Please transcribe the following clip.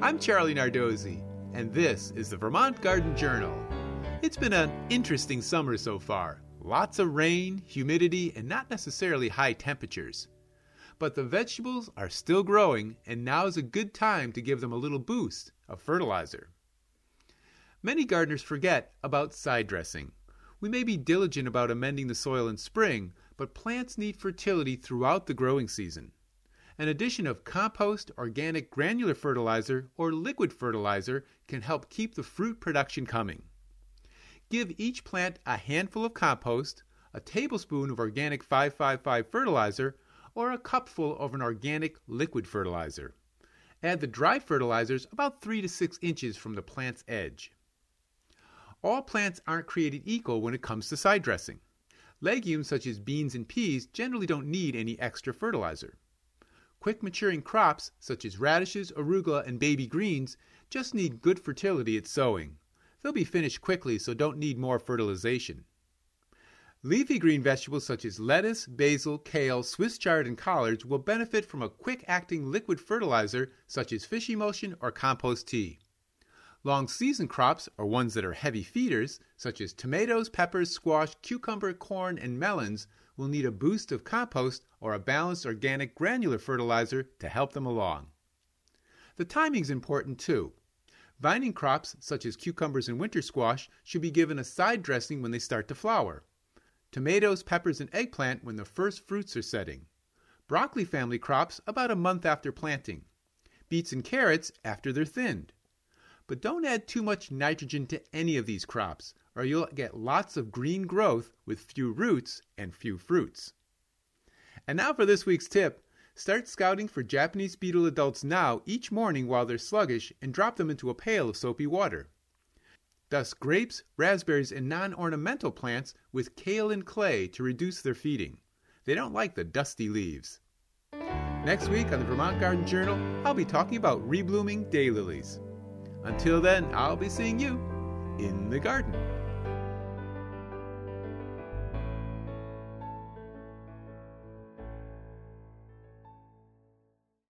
I'm Charlie Nardozzi, and this is the Vermont Garden Journal. It's been an interesting summer so far. Lots of rain, humidity, and not necessarily high temperatures. But the vegetables are still growing, and now is a good time to give them a little boost of fertilizer. Many gardeners forget about side dressing. We may be diligent about amending the soil in spring, but plants need fertility throughout the growing season an addition of compost, organic granular fertilizer, or liquid fertilizer can help keep the fruit production coming. Give each plant a handful of compost, a tablespoon of organic 555 fertilizer, or a cupful of an organic liquid fertilizer. Add the dry fertilizers about 3 to 6 inches from the plant's edge. All plants aren't created equal when it comes to side dressing. Legumes such as beans and peas generally don't need any extra fertilizer. Quick maturing crops, such as radishes, arugula, and baby greens, just need good fertility at sowing. They'll be finished quickly, so don't need more fertilization. Leafy green vegetables such as lettuce, basil, kale, Swiss chard, and collards will benefit from a quick acting liquid fertilizer such as fish emulsion or compost tea. Long season crops, or ones that are heavy feeders, such as tomatoes, peppers, squash, cucumber, corn, and melons, will need a boost of compost or a balanced organic granular fertilizer to help them along. The timing is important too. Vining crops, such as cucumbers and winter squash, should be given a side dressing when they start to flower. Tomatoes, peppers, and eggplant when the first fruits are setting. Broccoli family crops about a month after planting. Beets and carrots after they're thinned. But don't add too much nitrogen to any of these crops, or you'll get lots of green growth with few roots and few fruits. And now for this week's tip. Start scouting for Japanese beetle adults now each morning while they're sluggish and drop them into a pail of soapy water. Dust grapes, raspberries, and non ornamental plants with kaolin clay to reduce their feeding. They don't like the dusty leaves. Next week on the Vermont Garden Journal, I'll be talking about reblooming daylilies. Until then, I'll be seeing you in the garden.